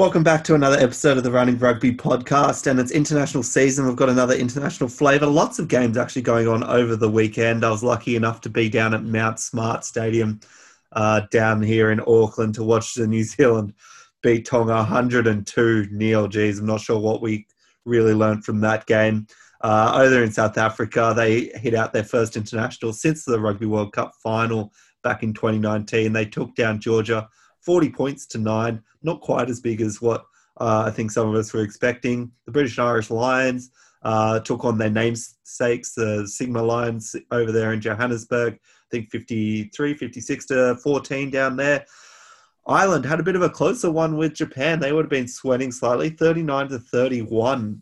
Welcome back to another episode of the Running Rugby podcast, and it's international season. We've got another international flavour. Lots of games actually going on over the weekend. I was lucky enough to be down at Mount Smart Stadium uh, down here in Auckland to watch the New Zealand beat Tonga 102 nil. Geez, I'm not sure what we really learned from that game. Uh, over in South Africa, they hit out their first international since the Rugby World Cup final back in 2019. They took down Georgia 40 points to nine, not quite as big as what uh, I think some of us were expecting. The British and Irish Lions uh, took on their namesakes, the Sigma Lions over there in Johannesburg. I think 53, 56 to 14 down there. Ireland had a bit of a closer one with Japan. They would have been sweating slightly, 39 to 31.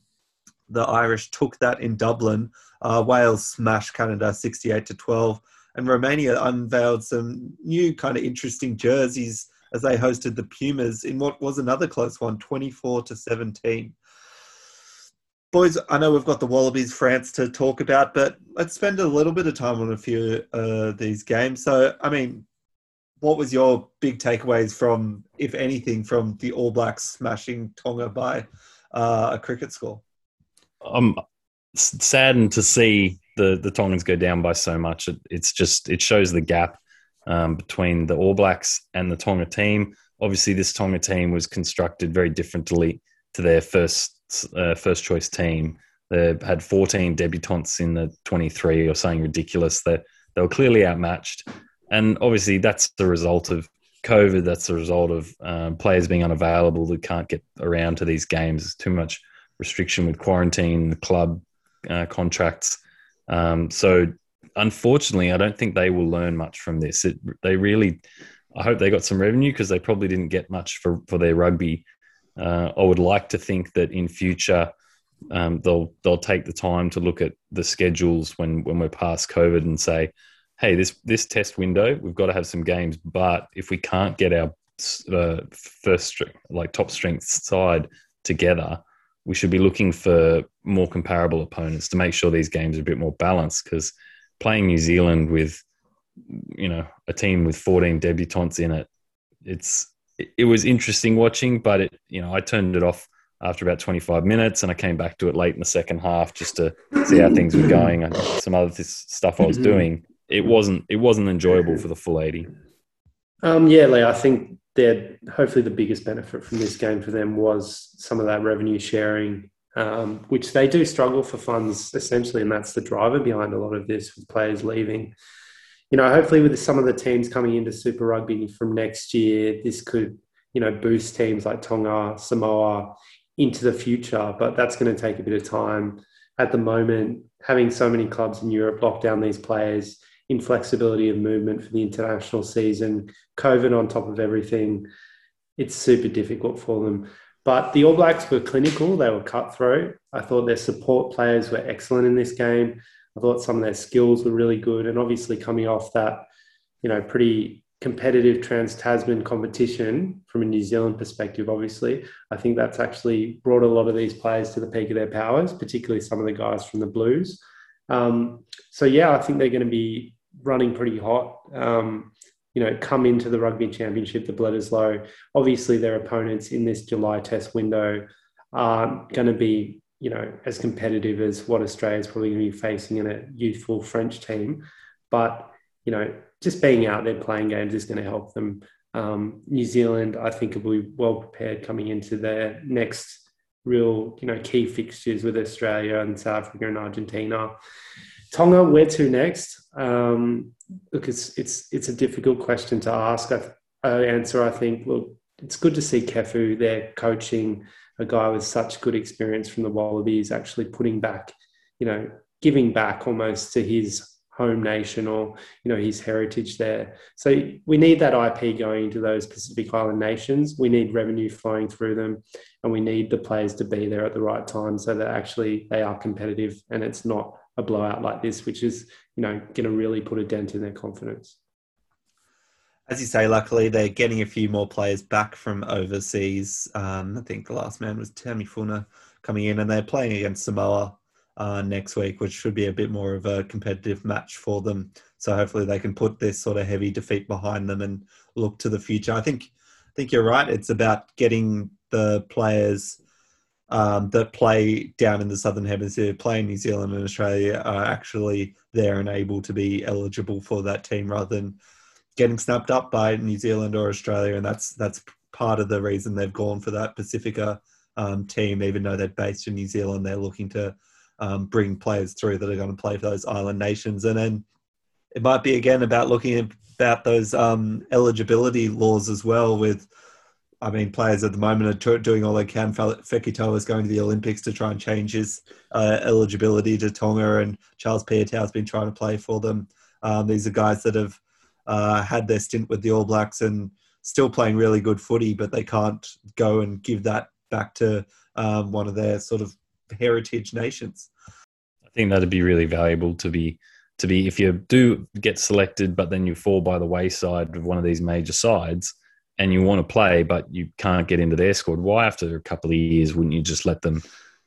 The Irish took that in Dublin. Uh, Wales smashed Canada 68 to 12. And Romania unveiled some new kind of interesting jerseys as they hosted the Pumas in what was another close one, 24 to 17. Boys, I know we've got the Wallabies, France to talk about, but let's spend a little bit of time on a few of uh, these games. So, I mean, what was your big takeaways from, if anything, from the All Blacks smashing Tonga by uh, a cricket score? I'm saddened to see the the Tongans go down by so much. It, it's just it shows the gap um, between the All Blacks and the Tonga team. Obviously, this Tonga team was constructed very differently to their first uh, first choice team. They had 14 debutants in the 23 or something ridiculous. That they were clearly outmatched, and obviously that's the result of COVID. That's the result of um, players being unavailable who can't get around to these games. There's too much restriction with quarantine, the club uh, contracts. Um, so unfortunately, I don't think they will learn much from this. It, they really, I hope they got some revenue because they probably didn't get much for, for their rugby. Uh, I would like to think that in future um, they'll they'll take the time to look at the schedules when when we're past COVID and say, hey, this this test window we've got to have some games, but if we can't get our uh, first like top strength side together, we should be looking for more comparable opponents to make sure these games are a bit more balanced because playing New Zealand with you know a team with 14 debutants in it it's it was interesting watching but it you know I turned it off after about 25 minutes and I came back to it late in the second half just to see how things were going and some other stuff I was doing. It wasn't it wasn't enjoyable for the full 80 um, yeah Lee, I think that hopefully the biggest benefit from this game for them was some of that revenue sharing um, which they do struggle for funds essentially, and that's the driver behind a lot of this with players leaving. You know, hopefully with some of the teams coming into Super Rugby from next year, this could you know boost teams like Tonga, Samoa into the future, but that's going to take a bit of time. At the moment, having so many clubs in Europe lock down these players, inflexibility of movement for the international season, COVID on top of everything, it's super difficult for them. But the All Blacks were clinical, they were cutthroat. I thought their support players were excellent in this game. I thought some of their skills were really good. And obviously, coming off that, you know, pretty competitive trans Tasman competition from a New Zealand perspective, obviously, I think that's actually brought a lot of these players to the peak of their powers, particularly some of the guys from the Blues. Um, so, yeah, I think they're going to be running pretty hot. Um, you know, come into the rugby championship, the Bledisloe. Obviously, their opponents in this July test window aren't going to be, you know, as competitive as what Australia is probably going to be facing in a youthful French team. But, you know, just being out there playing games is going to help them. Um, New Zealand, I think, will be well prepared coming into their next real, you know, key fixtures with Australia and South Africa and Argentina. Tonga, where to next? Um, look, it's it's it's a difficult question to ask. I, I answer, I think. Look, it's good to see Kefu there coaching a guy with such good experience from the Wallabies, actually putting back, you know, giving back almost to his home nation or you know his heritage there. So we need that IP going into those Pacific Island nations. We need revenue flowing through them, and we need the players to be there at the right time so that actually they are competitive and it's not a blowout like this, which is you know going to really put a dent in their confidence. As you say, luckily they're getting a few more players back from overseas. Um, I think the last man was Tammy Funa coming in, and they're playing against Samoa uh, next week, which should be a bit more of a competitive match for them. So hopefully they can put this sort of heavy defeat behind them and look to the future. I think I think you're right. It's about getting the players um, that play down in the southern hemisphere, play in New Zealand and Australia, are actually there and able to be eligible for that team rather than getting snapped up by New Zealand or Australia. And that's that's part of the reason they've gone for that Pacifica um, team, even though they're based in New Zealand. They're looking to um, bring players through that are going to play for those island nations. And then it might be again about looking about those um, eligibility laws as well. With, I mean, players at the moment are doing all they can. Fekitoa is going to the Olympics to try and change his uh, eligibility to Tonga, and Charles Piutau has been trying to play for them. Um, these are guys that have uh, had their stint with the All Blacks and still playing really good footy, but they can't go and give that back to um, one of their sort of heritage nations. I think that'd be really valuable to be to be if you do get selected, but then you fall by the wayside of one of these major sides, and you want to play, but you can't get into their squad. Why, after a couple of years, wouldn't you just let them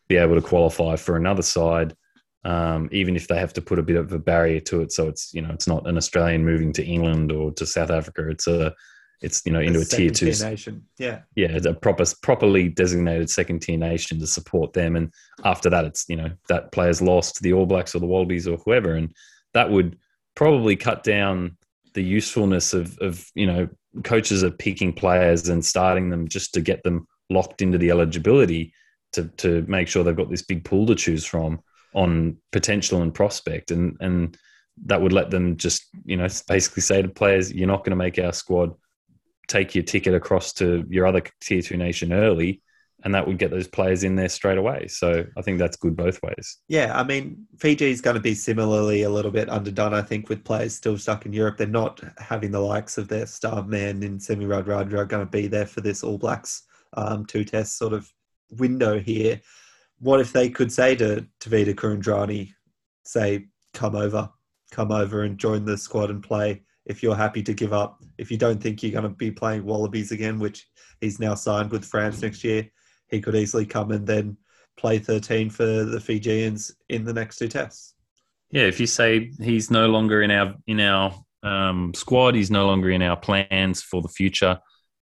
be able to qualify for another side, um, even if they have to put a bit of a barrier to it? So it's you know it's not an Australian moving to England or to South Africa. It's a it's you know into a, tier two nation. Yeah, yeah, a proper properly designated second tier nation to support them. And after that, it's you know that player's lost to the All Blacks or the Wallabies or whoever, and that would probably cut down the usefulness of of you know coaches are picking players and starting them just to get them locked into the eligibility to to make sure they've got this big pool to choose from on potential and prospect. And and that would let them just you know basically say to players you're not going to make our squad take your ticket across to your other tier two nation early and that would get those players in there straight away. So I think that's good both ways. Yeah, I mean, Fiji is going to be similarly a little bit underdone, I think, with players still stuck in Europe. They're not having the likes of their star man in Semi Radradra going to be there for this All Blacks um, two test sort of window here. What if they could say to Tevita Kuridrani, say, come over, come over and join the squad and play? if you're happy to give up, if you don't think you're going to be playing Wallabies again, which he's now signed with France next year, he could easily come and then play 13 for the Fijians in the next two tests. Yeah, if you say he's no longer in our in our um, squad, he's no longer in our plans for the future,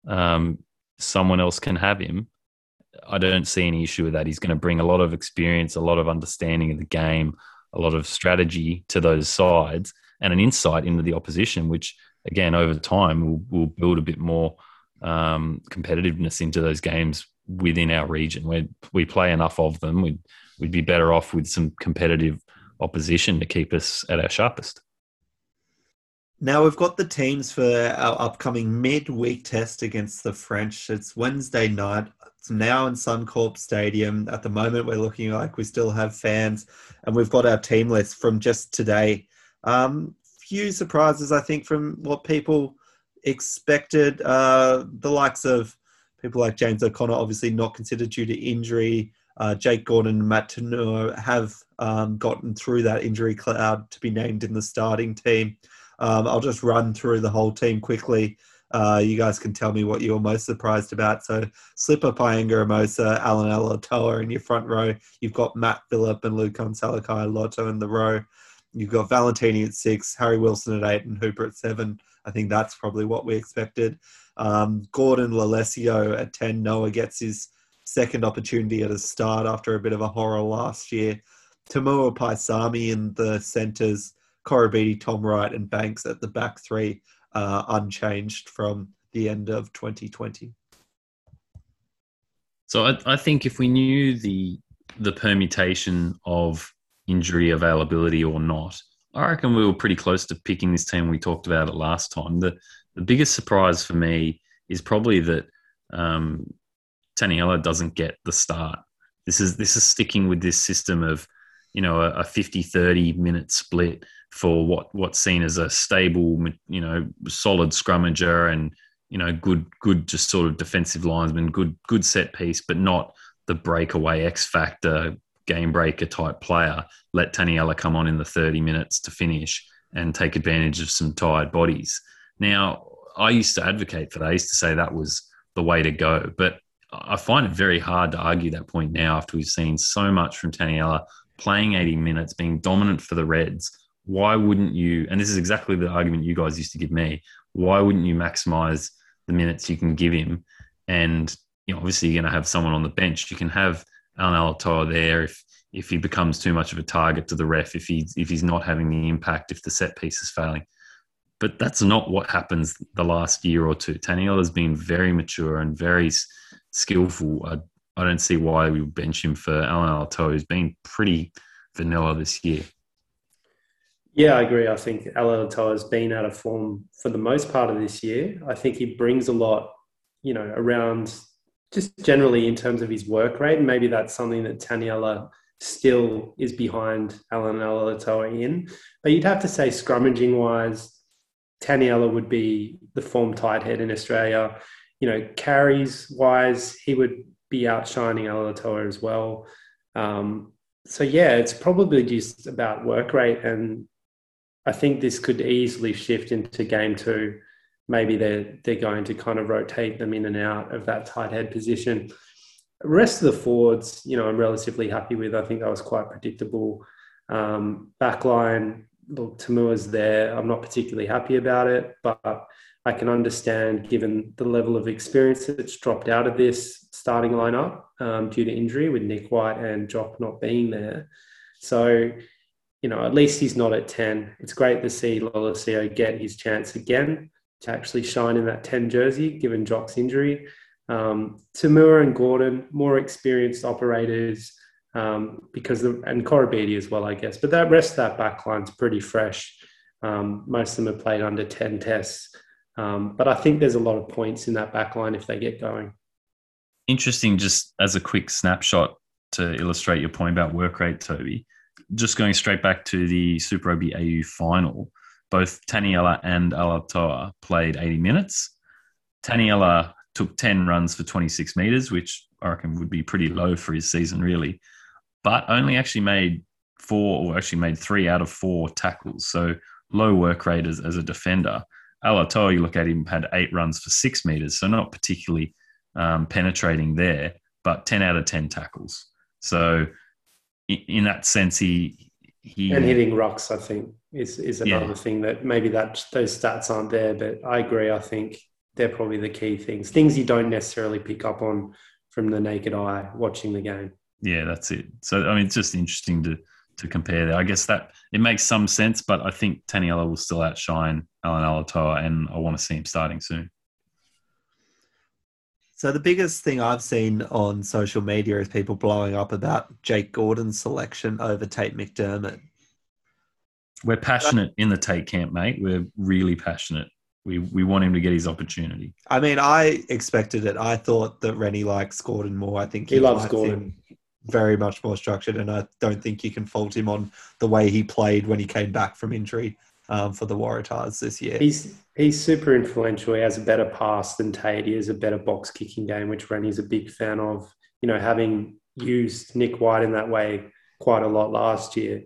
um, someone else can have him. I don't see any issue with that. He's going to bring a lot of experience, a lot of understanding of the game, a lot of strategy to those sides and an insight into the opposition, which again over time will will build a bit more um, competitiveness into those games within our region. Where we play enough of them, we'd we'd be better off with some competitive opposition to keep us at our sharpest. Now we've got the teams for our upcoming midweek test against the French. It's Wednesday night. It's now in Suncorp Stadium. At the moment, we're looking like we still have fans, and we've got our team list from just today. Um, few surprises, I think, from what people expected. Uh, the likes of people like James O'Connor, obviously not considered due to injury. Uh, Jake Gordon and Matt To'omua have um, gotten through that injury cloud to be named in the starting team. Um, I'll just run through the whole team quickly. Uh, you guys can tell me what you're most surprised about. So, Slipper Paenga-Amosa, Allan Alaalatoa in your front row. You've got Matt Philip and Lukhan Salakaia-Loto in the row. You've got Valetini at six, Harry Wilson at eight, and Hooper at seven. I think that's probably what we expected. Um, Gordon Lolesio at 10. Noah gets his second opportunity at a start after a bit of a horror last year. To'omua Paisami in the centres, Koroibete, Tom Wright, and Banks at the back three, uh, unchanged from the end of 2020. So I, I think if we knew the the permutation of injury availability or not. I reckon we were pretty close to picking this team. We talked about it last time. The the biggest surprise for me is probably that um, Taniela doesn't get the start. This is this is sticking with this system of you know a, a 50 30 minute split for what what's seen as a stable, you know, solid scrummager and you know good good just sort of defensive linesman, good good set piece, but not the breakaway X factor game breaker type player. Let Taniela come on in the 30 minutes to finish and take advantage of some tired bodies. Now, I used to advocate for that. I used to say that was the way to go, but I find it very hard to argue that point now after we've seen so much from Taniela playing 80 minutes, being dominant for the Reds. Why wouldn't you? And this is exactly the argument you guys used to give me. Why wouldn't you maximize the minutes you can give him? And you know, obviously, you're going to have someone on the bench. You can have Allan Alaalatoa there if if he becomes too much of a target to the ref, if he's if he's not having the impact, if the set piece is failing. But that's not what happens the last year or two. Taniela has been very mature and very skillful. I, I don't see why we would bench him for Allan Alaalatoa, who's been pretty vanilla this year. Yeah, I agree. I think Alaalatoa has been out of form for the most part of this year. I think he brings a lot, you know, around just generally in terms of his work rate. Maybe that's something that Taniela still is behind Allan Alaalatoa in. But you'd have to say scrummaging wise, Taniela would be the form tight head in Australia. You know, carries wise, he would be outshining Alaalatoa as well. Um, so yeah, it's probably just about work rate, and I think this could easily shift into game two. Maybe they're they're going to kind of rotate them in and out of that tight head position. Rest of the forwards, you know, I'm relatively happy with. I think that was quite predictable. Um, backline, look, To'omua's there. I'm not particularly happy about it, but I can understand given the level of experience that's dropped out of this starting lineup um, due to injury with Nick White and Jock not being there. So, you know, at least he's not at 10. It's great to see Lolesio get his chance again to actually shine in that 10 jersey, given Jock's injury. Um, To'omua and Gordon, more experienced operators, um, because the, and Koroibete as well, I guess. But that rest of that back line's pretty fresh. Um, most of them have played under 10 tests. Um, but I think there's a lot of points in that back line if they get going. Interesting, just as a quick snapshot to illustrate your point about work rate, Toby. Just going straight back to the Super Rugby AU final, both Taniela and Alaalatoa played 80 minutes. Taniela took 10 runs for 26 meters, which I reckon would be pretty low for his season, really, but only actually made four or actually made three out of four tackles. So low work rate as, as a defender. Alaalatoa, you look at him, had eight runs for six meters, so not particularly um, penetrating there, but 10 out of 10 tackles. So in that sense, he, he and hitting rucks, I think, is is another yeah. thing that maybe that those stats aren't there. But I agree. I think they're probably the key things. Things you don't necessarily pick up on from the naked eye watching the game. Yeah, that's it. So I mean, it's just interesting to to compare there. I guess that it makes some sense, but I think Taniela will still outshine Allan Alaalatoa, and I want to see him starting soon. So the biggest thing I've seen on social media is people blowing up about Jake Gordon's selection over Tate McDermott. We're passionate in the Tate camp, mate. We're really passionate we we want him to get his opportunity. I mean, I expected it. I thought that Rennie likes Gordon more. I think he, he loves Gordon. Very much more structured, and I don't think you can fault him on the way he played when he came back from injury um, for the Waratahs this year. He's he's super influential. He has a better pass than Tate. He has a better box kicking game, which Rennie's a big fan of. You know, having used Nick White in that way quite a lot last year.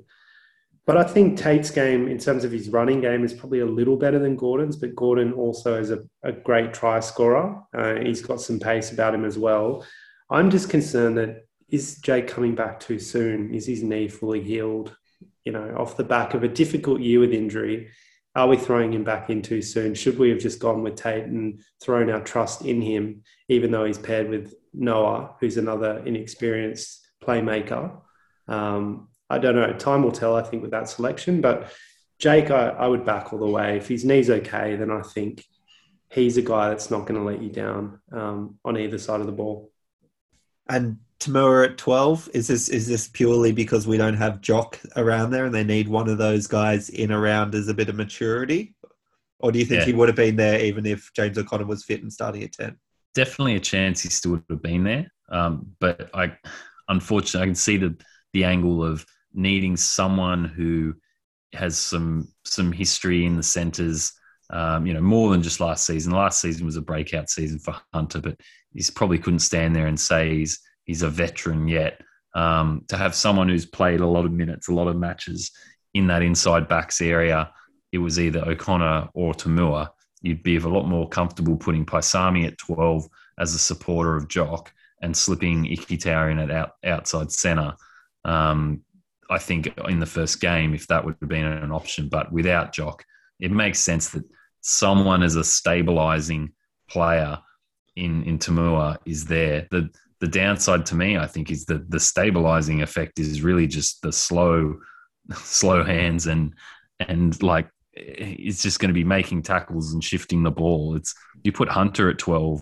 But I think Tate's game, in terms of his running game, is probably a little better than Gordon's. But Gordon also is a, a great try scorer. Uh, he's got some pace about him as well. I'm just concerned that is Jake coming back too soon? Is his knee fully healed? You know, off the back of a difficult year with injury, are we throwing him back in too soon? Should we have just gone with Tate and thrown our trust in him, even though he's paired with Noah, who's another inexperienced playmaker? Um, I don't know. Time will tell, I think, with that selection. But Jake, I, I would back all the way. If his knee's okay, then I think he's a guy that's not going to let you down um, on either side of the ball. And To'omua at twelve is this is this purely because we don't have Jock around there and they need one of those guys in around as a bit of maturity, or do you think yeah. he would have been there even if James O'Connor was fit and starting at ten? Definitely a chance he still would have been there, um, but I unfortunately I can see the the angle of needing someone who has some some history in the centres. Um, you know, more than just last season. Last season was a breakout season for Hunter, but he probably couldn't stand there and say he's he's a veteran yet. Um, to have someone who's played a lot of minutes, a lot of matches in that inside backs area, it was either O'Connor or Toomua. You'd be a lot more comfortable putting Paisami at 12 as a supporter of Jock and slipping Ikitau in at out, outside centre. Um, I think in the first game, if that would have been an option, but without Jock, it makes sense that someone as a stabilising player in in Toomua is there. The the downside to me, I think, is that the stabilizing effect is really just the slow, slow hands and and like it's just going to be making tackles and shifting the ball. It's you put Hunter at twelve,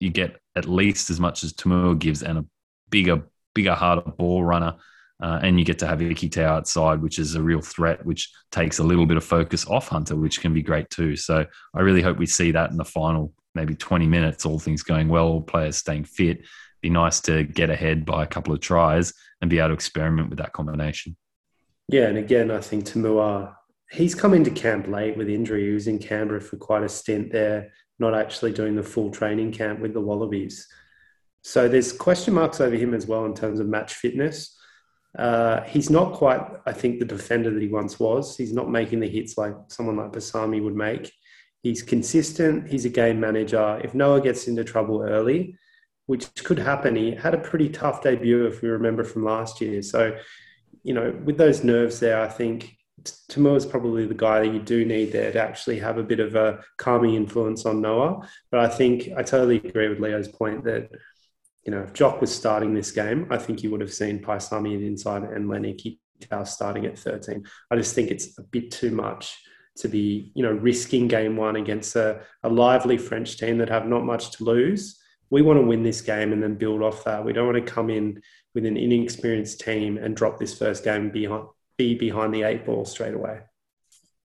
you get at least as much as Toomua gives and a bigger, bigger, harder ball runner. Uh, and you get to have Ikitau outside, which is a real threat, which takes a little bit of focus off Hunter, which can be great too. So I really hope we see that in the final, maybe 20 minutes, all things going well, players staying fit. Be nice to get ahead by a couple of tries and be able to experiment with that combination. Yeah, and again, I think To'omua, he's come into camp late with injury. He was in Canberra for quite a stint there, not actually doing the full training camp with the Wallabies. So there's question marks over him as well in terms of match fitness. Uh, he's not quite, I think, the defender that he once was. He's not making the hits like someone like Paisami would make. He's consistent. He's a game manager. If Noah gets into trouble early, which could happen, he had a pretty tough debut, if we remember from last year. So, you know, with those nerves there, I think Toomua is probably the guy that you do need there to actually have a bit of a calming influence on Noah. But I think I totally agree with Leo's point that you know, if Jock was starting this game, I think you would have seen Paisami at inside and Lenny Ikitau starting at 13. I just think it's a bit too much to be, you know, risking game one against a, a lively French team that have not much to lose. We want to win this game and then build off that. We don't want to come in with an inexperienced team and drop this first game behind be behind the eight ball straight away.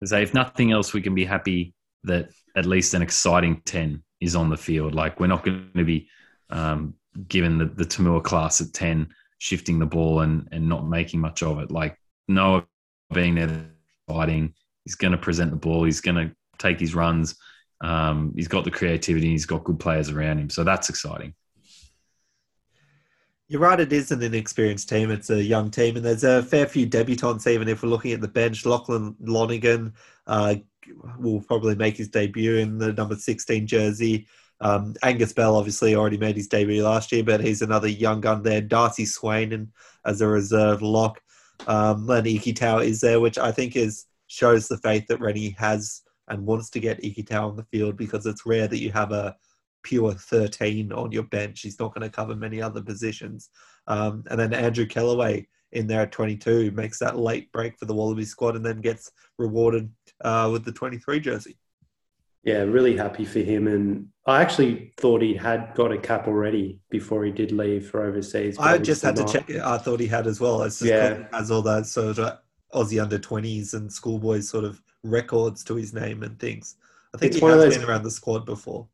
Say, if nothing else, we can be happy that at least an exciting 10 is on the field. Like we're not going to be um, given the, the Toomua class at 10, shifting the ball and, and not making much of it. Like Noah being there fighting, he's going to present the ball, he's going to take his runs. Um, he's got the creativity, he's got good players around him. So that's exciting. You're right, it is an inexperienced team. It's a young team, and there's a fair few debutants, even if we're looking at the bench. Lachlan Lonergan uh, will probably make his debut in the number 16 jersey. Um, Angus Bell obviously already made his debut last year, but he's another young gun there. Darcy Swain and as a reserve lock. Um, Lenny Ikitau is there, which I think is shows the faith that Rennie has and wants to get Ikitau on the field because it's rare that you have a pure 13 on your bench. He's not going to cover many other positions. Um, and then Andrew Kellaway in there at 22 makes that late break for the Wallaby squad and then gets rewarded uh, with the 23 jersey yeah, really happy for him. And I actually thought he had got a cap already before he did leave for overseas. I just had to not. check it. I thought he had as well. It's yeah. has all that sort of Aussie under 20s and schoolboys sort of records to his name and things. I think it's he has those... been around the squad before.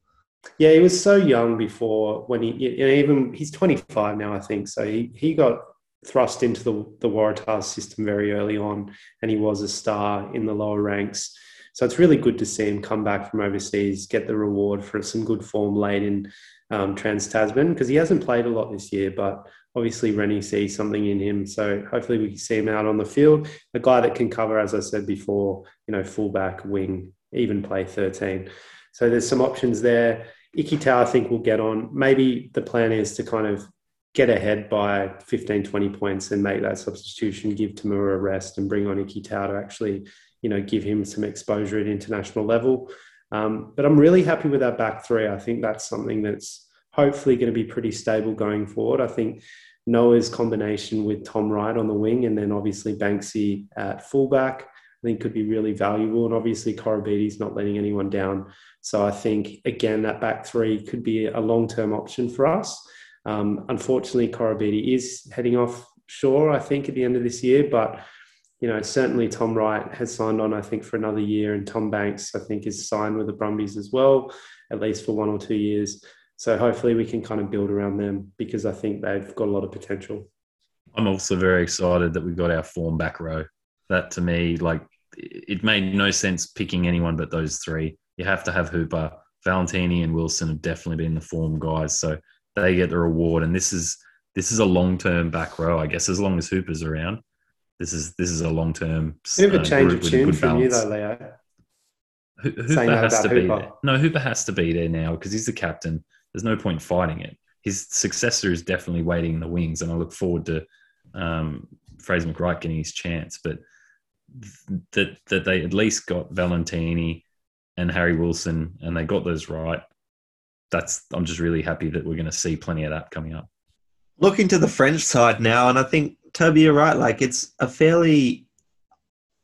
Yeah, he was so young before when he you know, even he's 25 now, I think. So he, he got thrust into the the Waratahs system very early on, and he was a star in the lower ranks. So it's really good to see him come back from overseas, get the reward for some good form late in um, Trans Tasman because he hasn't played a lot this year, but obviously Rennie sees something in him. So hopefully we can see him out on the field. A guy that can cover, as I said before, you know, fullback, wing, even play 13. So there's some options there. Ikitau, I think, will get on. Maybe the plan is to kind of get ahead by 15, 20 points and make that substitution, give To'omua a rest and bring on Ikitau to actually you know, give him some exposure at international level. Um, but I'm really happy with our back three. I think that's something that's hopefully going to be pretty stable going forward. I think Noah's combination with Tom Wright on the wing and then obviously Banksy at fullback, I think could be really valuable. And obviously Koroibete's not letting anyone down. So I think, again, that back three could be a long term option for us. Um, unfortunately, Koroibete is heading off shore, I think, at the end of this year. But you know, certainly Tom Wright has signed on, I think, for another year, and Tom Banks, I think, is signed with the Brumbies as well, at least for one or two years. So hopefully we can kind of build around them because I think they've got a lot of potential. I'm also very excited that we've got our form back row. That to me, like it made no sense picking anyone but those three. You have to have Hooper, Valetini, and Wilson have definitely been the form guys, so they get the reward. And this is this is a long term back row, I guess, as long as Hooper's around. This is this is a long term. Bit of a change of tune from you though, Leo. Hooper has to Hooper. be there. No, Hooper has to be there now because he's the captain. There's no point fighting it. His successor is definitely waiting in the wings, and I look forward to um, Fraser McReight getting his chance. But that that they at least got Valetini and Harry Wilson, and they got those right. That's I'm just really happy that we're going to see plenty of that coming up. Looking to the French side now, and I think Toby, you're right. Like it's a fairly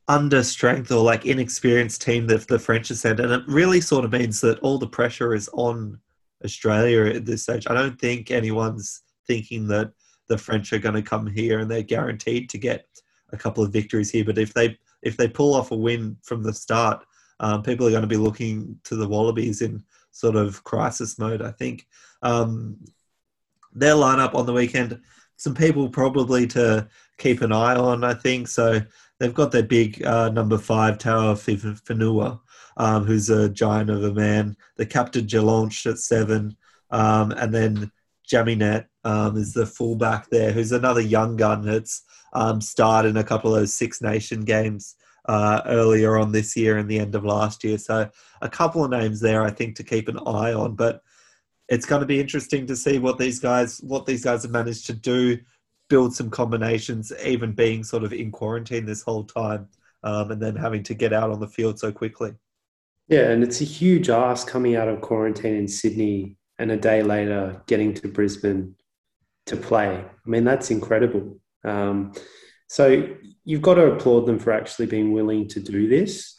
under strength or like inexperienced team that the French have sent, and it really sort of means that all the pressure is on Australia at this stage. I don't think anyone's thinking that the French are going to come here and they're guaranteed to get a couple of victories here. But if they if they pull off a win from the start, um, people are going to be looking to the Wallabies in sort of crisis mode. I think um, their lineup on the weekend, some people probably to keep an eye on. I think so. They've got their big uh, number five Taofifenua, um, who's a giant of a man. The captain Jelonch at seven, um, and then Jaminet um, is the fullback there, who's another young gun that's um, starred in a couple of those Six Nation games uh, earlier on this year and the end of last year. So a couple of names there, I think, to keep an eye on. But it's going to be interesting to see what these guys what these guys have managed to do, build some combinations, even being sort of in quarantine this whole time, um, and then having to get out on the field so quickly. Yeah, and it's a huge ask coming out of quarantine in Sydney and a day later getting to Brisbane to play. I mean, that's incredible. Um, so you've got to applaud them for actually being willing to do this.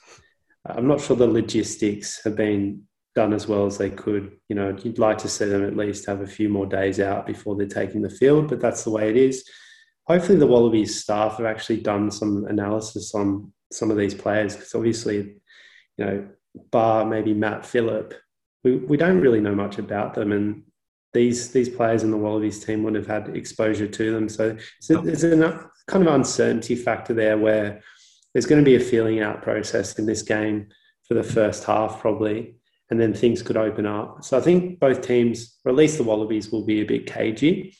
I'm not sure the logistics have been done as well as they could. You know, you'd like to see them at least have a few more days out before they're taking the field, but that's the way it is. Hopefully, the Wallabies staff have actually done some analysis on some of these players because obviously, you know, bar maybe Matt Philip, we, we don't really know much about them. And these these players in the Wallabies team wouldn't have had exposure to them. So, so there's a kind of uncertainty factor there where there's going to be a feeling out process in this game for the first half, probably, and then things could open up. So I think both teams, or at least the Wallabies, will be a bit cagey.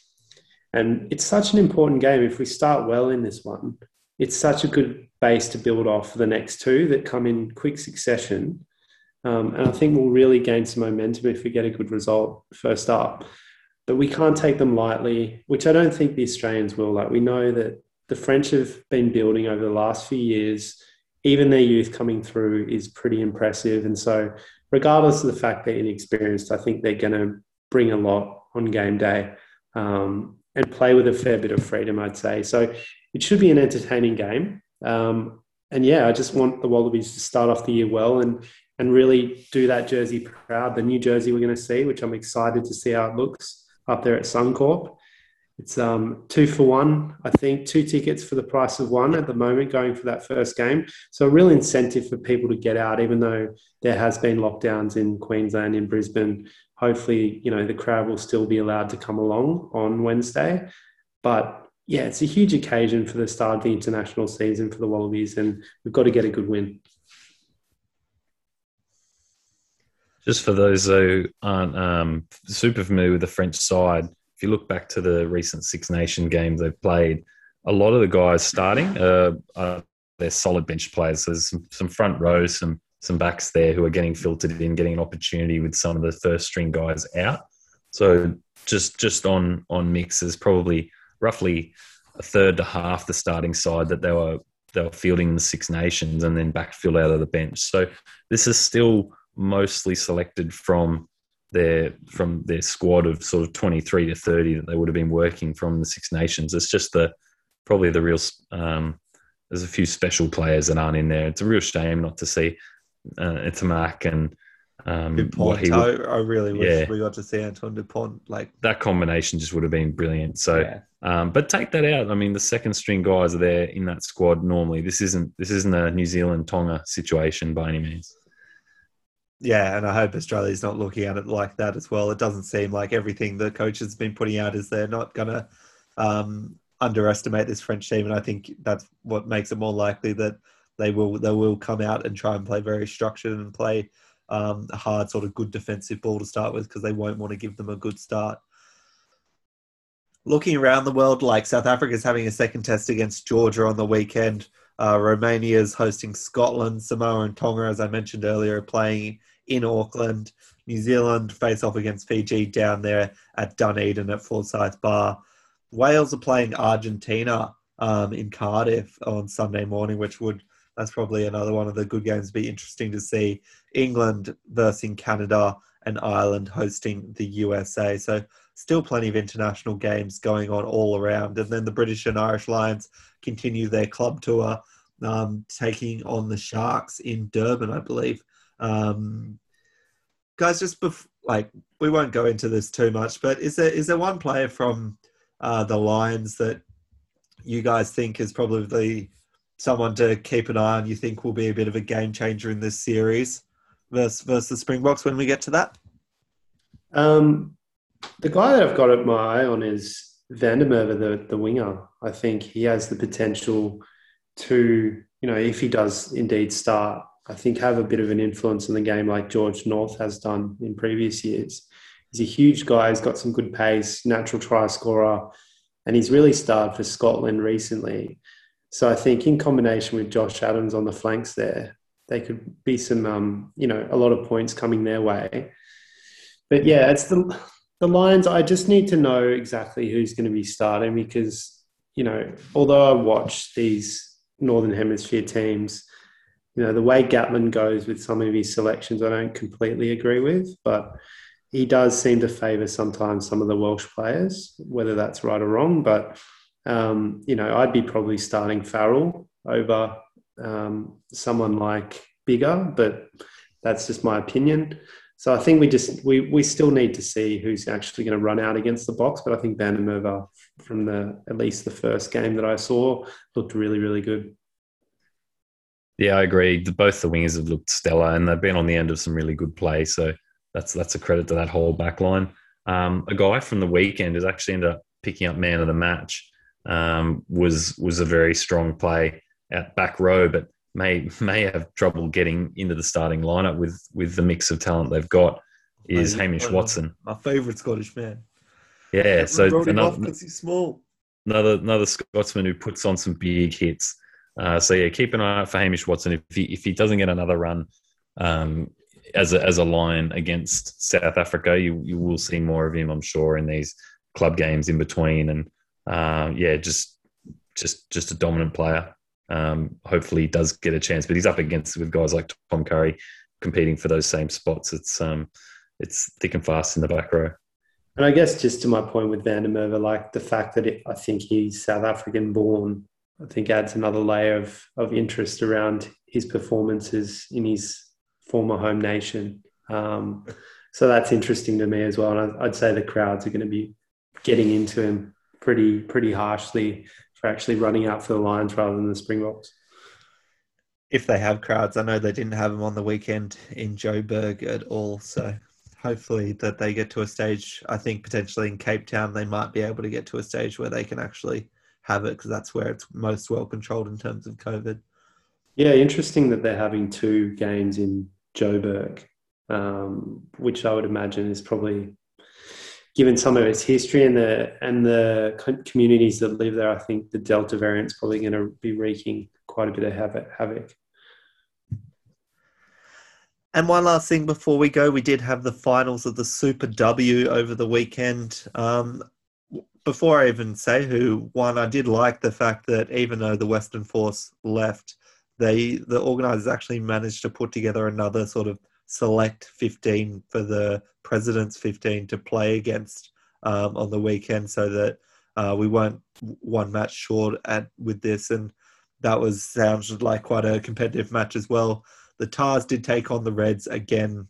And it's such an important game. If we start well in this one, it's such a good base to build off for the next two that come in quick succession um, and I think we'll really gain some momentum if we get a good result first up. But we can't take them lightly, which I don't think the Australians will. Like we know that the French have been building over the last few years. Even their youth coming through is pretty impressive. And so, regardless of the fact they're inexperienced, I think they're going to bring a lot on game day um, and play with a fair bit of freedom, I'd say. So, it should be an entertaining game. Um, and yeah, I just want the Wallabies to start off the year well and and really do that jersey proud. The new jersey we're going to see, which I'm excited to see how it looks up there at Suncorp. It's um, two for one, I think, two tickets for the price of one at the moment going for that first game. So, a real incentive for people to get out, even though there has been lockdowns in Queensland, in Brisbane. Hopefully, you know, the crowd will still be allowed to come along on Wednesday. But yeah, it's a huge occasion for the start of the international season for the Wallabies, and we've got to get a good win. Just for those who aren't um, super familiar with the French side, you look back to the recent Six Nation games they've played, a lot of the guys starting uh, are they're solid bench players. So there's some, some front rows, some some backs there who are getting filtered in, getting an opportunity with some of the first string guys out. So just just on on mixes, probably roughly a third to half the starting side that they were they were fielding in the Six Nations and then backfill out of the bench. So this is still mostly selected from their from their squad of sort of 23 to 30 that they would have been working from the Six Nations. It's just the probably the real. Um, there's a few special players that aren't in there. It's a real shame not to see uh, Ntamack and um, Dupont. He I, I, really wish yeah. we got to see Antoine Dupont. Like that combination just would have been brilliant. So, yeah. um, but take that out. I mean, the second string guys are there in that squad normally. This isn't this isn't a New Zealand Tonga situation by any means. Yeah, and I hope Australia's not looking at it like that as well. It doesn't seem like everything the coach has been putting out is they're not going to um, underestimate this French team, and I think that's what makes it more likely that they will they will come out and try and play very structured and play um, a hard sort of good defensive ball to start with because they won't want to give them a good start. Looking around the world, like South Africa is having a second test against Georgia on the weekend. Uh, Romania is hosting Scotland. Samoa and Tonga, as I mentioned earlier, are playing in Auckland. New Zealand face off against Fiji down there at Dunedin at Forsyth Barr. Wales are playing Argentina um, in Cardiff on Sunday morning, which would that's probably another one of the good games. Be interesting to see England versus Canada and Ireland hosting the USA. So still plenty of international games going on all around. And then the British and Irish Lions continue their club tour, um, taking on the Sharks in Durban, I believe. Um, guys, just bef- like we won't go into this too much, but is there is there one player from uh, the Lions that you guys think is probably someone to keep an eye on? You think will be a bit of a game changer in this series versus versus the Springboks when we get to that? Um, the guy that I've got my eye on is van der Merwe, the the winger. I think he has the potential to, you know, if he does indeed start, I think have a bit of an influence in the game like George North has done in previous years. He's a huge guy. He's got some good pace, natural try scorer, and he's really starred for Scotland recently. So I think in combination with Josh Adams on the flanks there, they could be some, um, you know, a lot of points coming their way. But yeah, it's the the Lions. I just need to know exactly who's going to be starting because you know, although I watch these Northern Hemisphere teams, you know, the way Gatland goes with some of his selections, I don't completely agree with, but he does seem to favour sometimes some of the Welsh players, whether that's right or wrong. But um, you know, I'd be probably starting Farrell over um, someone like Biggar, but that's just my opinion. So I think we just we we still need to see who's actually going to run out against the Boks. But I think van der from the at least the first game that I saw looked really really good. Yeah, I agree. Both the wingers have looked stellar, and they've been on the end of some really good play. So that's that's a credit to that whole back line. Um, a guy from the weekend has actually ended up picking up man of the match. Um, was was a very strong play at back row, but may may have trouble getting into the starting lineup with with the mix of talent they've got. Is Hamish Watson, my favourite Scottish man? Yeah, so another, he's small. Another another Scotsman who puts on some big hits. Uh, so yeah, keep an eye out for Hamish Watson. If he if he doesn't get another run um, as a as a line against South Africa, you you will see more of him, I'm sure, in these club games in between. And uh, yeah, just just just a dominant player. Um, hopefully, he does get a chance, but he's up against with guys like Tom Curry competing for those same spots. It's um, it's thick and fast in the back row. And I guess just to my point with van der Merwe, like the fact that it, I think he's South African born, I think adds another layer of, of interest around his performances in his former home nation. Um, so that's interesting to me as well. And I'd say the crowds are going to be getting into him pretty pretty harshly for actually running out for the Lions rather than the Springboks. If they have crowds, I know they didn't have them on the weekend in Joburg at all. So hopefully that they get to a stage. I think potentially in Cape Town they might be able to get to a stage where they can actually have it because that's where it's most well controlled in terms of COVID. Yeah, interesting that they're having two games in Joburg, um, which I would imagine is probably given some of its history and the and the communities that live there. I think the Delta variant is probably going to be wreaking quite a bit of havoc. And one last thing before we go, we did have the finals of the Super W over the weekend. Um, before I even say who won, I did like the fact that even though the Western Force left, they the organisers actually managed to put together another sort of select 15 for the President's 15 to play against um, on the weekend, so that uh, we weren't one match short at with this, and that was sounded like quite a competitive match as well. The Tahs did take on the Reds again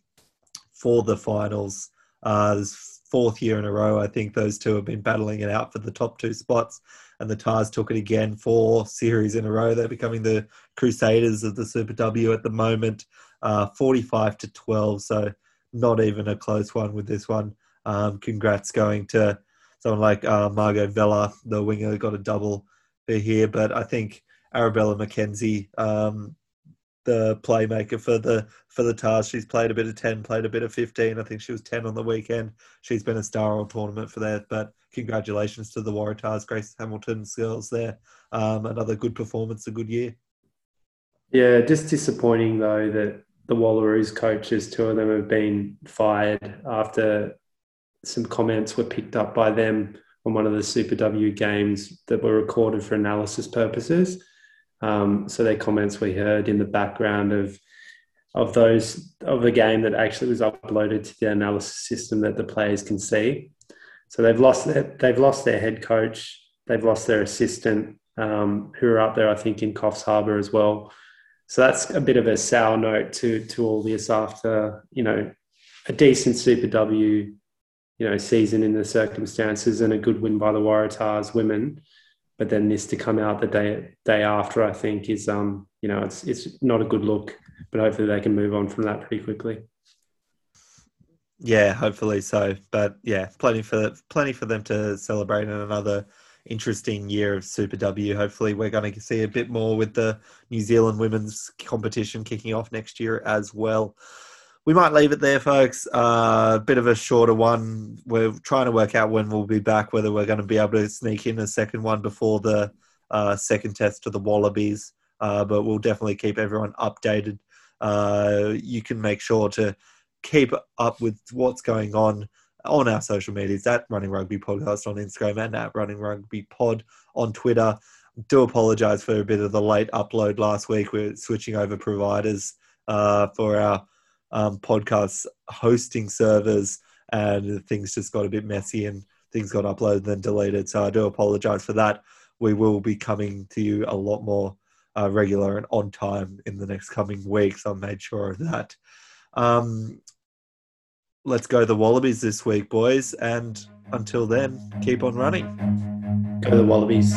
for the finals. Uh, this fourth year in a row, I think those two have been battling it out for the top two spots, and the Tahs took it again four series in a row. They're becoming the Crusaders of the Super W at the moment, uh, 45 to 12. So not even a close one with this one. Um, congrats going to someone like uh, Margot Vela, the winger, got a double here. But I think Arabella McKenzie, um, the playmaker for the for the Tahs. She's played a bit of ten, played a bit of fifteen. I think she was ten on the weekend. She's been a star all tournament for that. But congratulations to the Waratahs, Grace Hamilton's girls there. Um, another good performance, a good year. Yeah, just disappointing though that the Wallaroos coaches, two of them have been fired after some comments were picked up by them on one of the Super W games that were recorded for analysis purposes. Um, so their comments we heard in the background of of those of the game that actually was uploaded to the analysis system that the players can see. So they've lost their, they've lost their head coach, they've lost their assistant, um, who are up there, I think, in Coffs Harbour as well. So that's a bit of a sour note to to all this after you know a decent Super W you know season in the circumstances and a good win by the Waratahs women. But then this to come out the day day after, I think, is um you know it's it's not a good look. But hopefully they can move on from that pretty quickly. Yeah, hopefully so. But yeah, plenty for plenty for them to celebrate in another interesting year of Super W. Hopefully, we're going to see a bit more with the New Zealand women's competition kicking off next year as well. We might leave it there, folks. A uh, bit of a shorter one. We're trying to work out when we'll be back, whether we're going to be able to sneak in a second one before the uh, second test to the Wallabies. Uh, but we'll definitely keep everyone updated. Uh, you can make sure to keep up with what's going on on our social medias at Running Rugby Podcast on Instagram and at Running Rugby Pod on Twitter. Do apologize for a bit of the late upload last week. We're switching over providers uh, for our um, podcast hosting servers, and things just got a bit messy and things got uploaded and then deleted. So I do apologize for that. We will be coming to you a lot more uh, regular and on time in the next coming weeks. I made sure of that. Um, let's go the Wallabies this week, boys. And until then, keep on running. Go the Wallabies.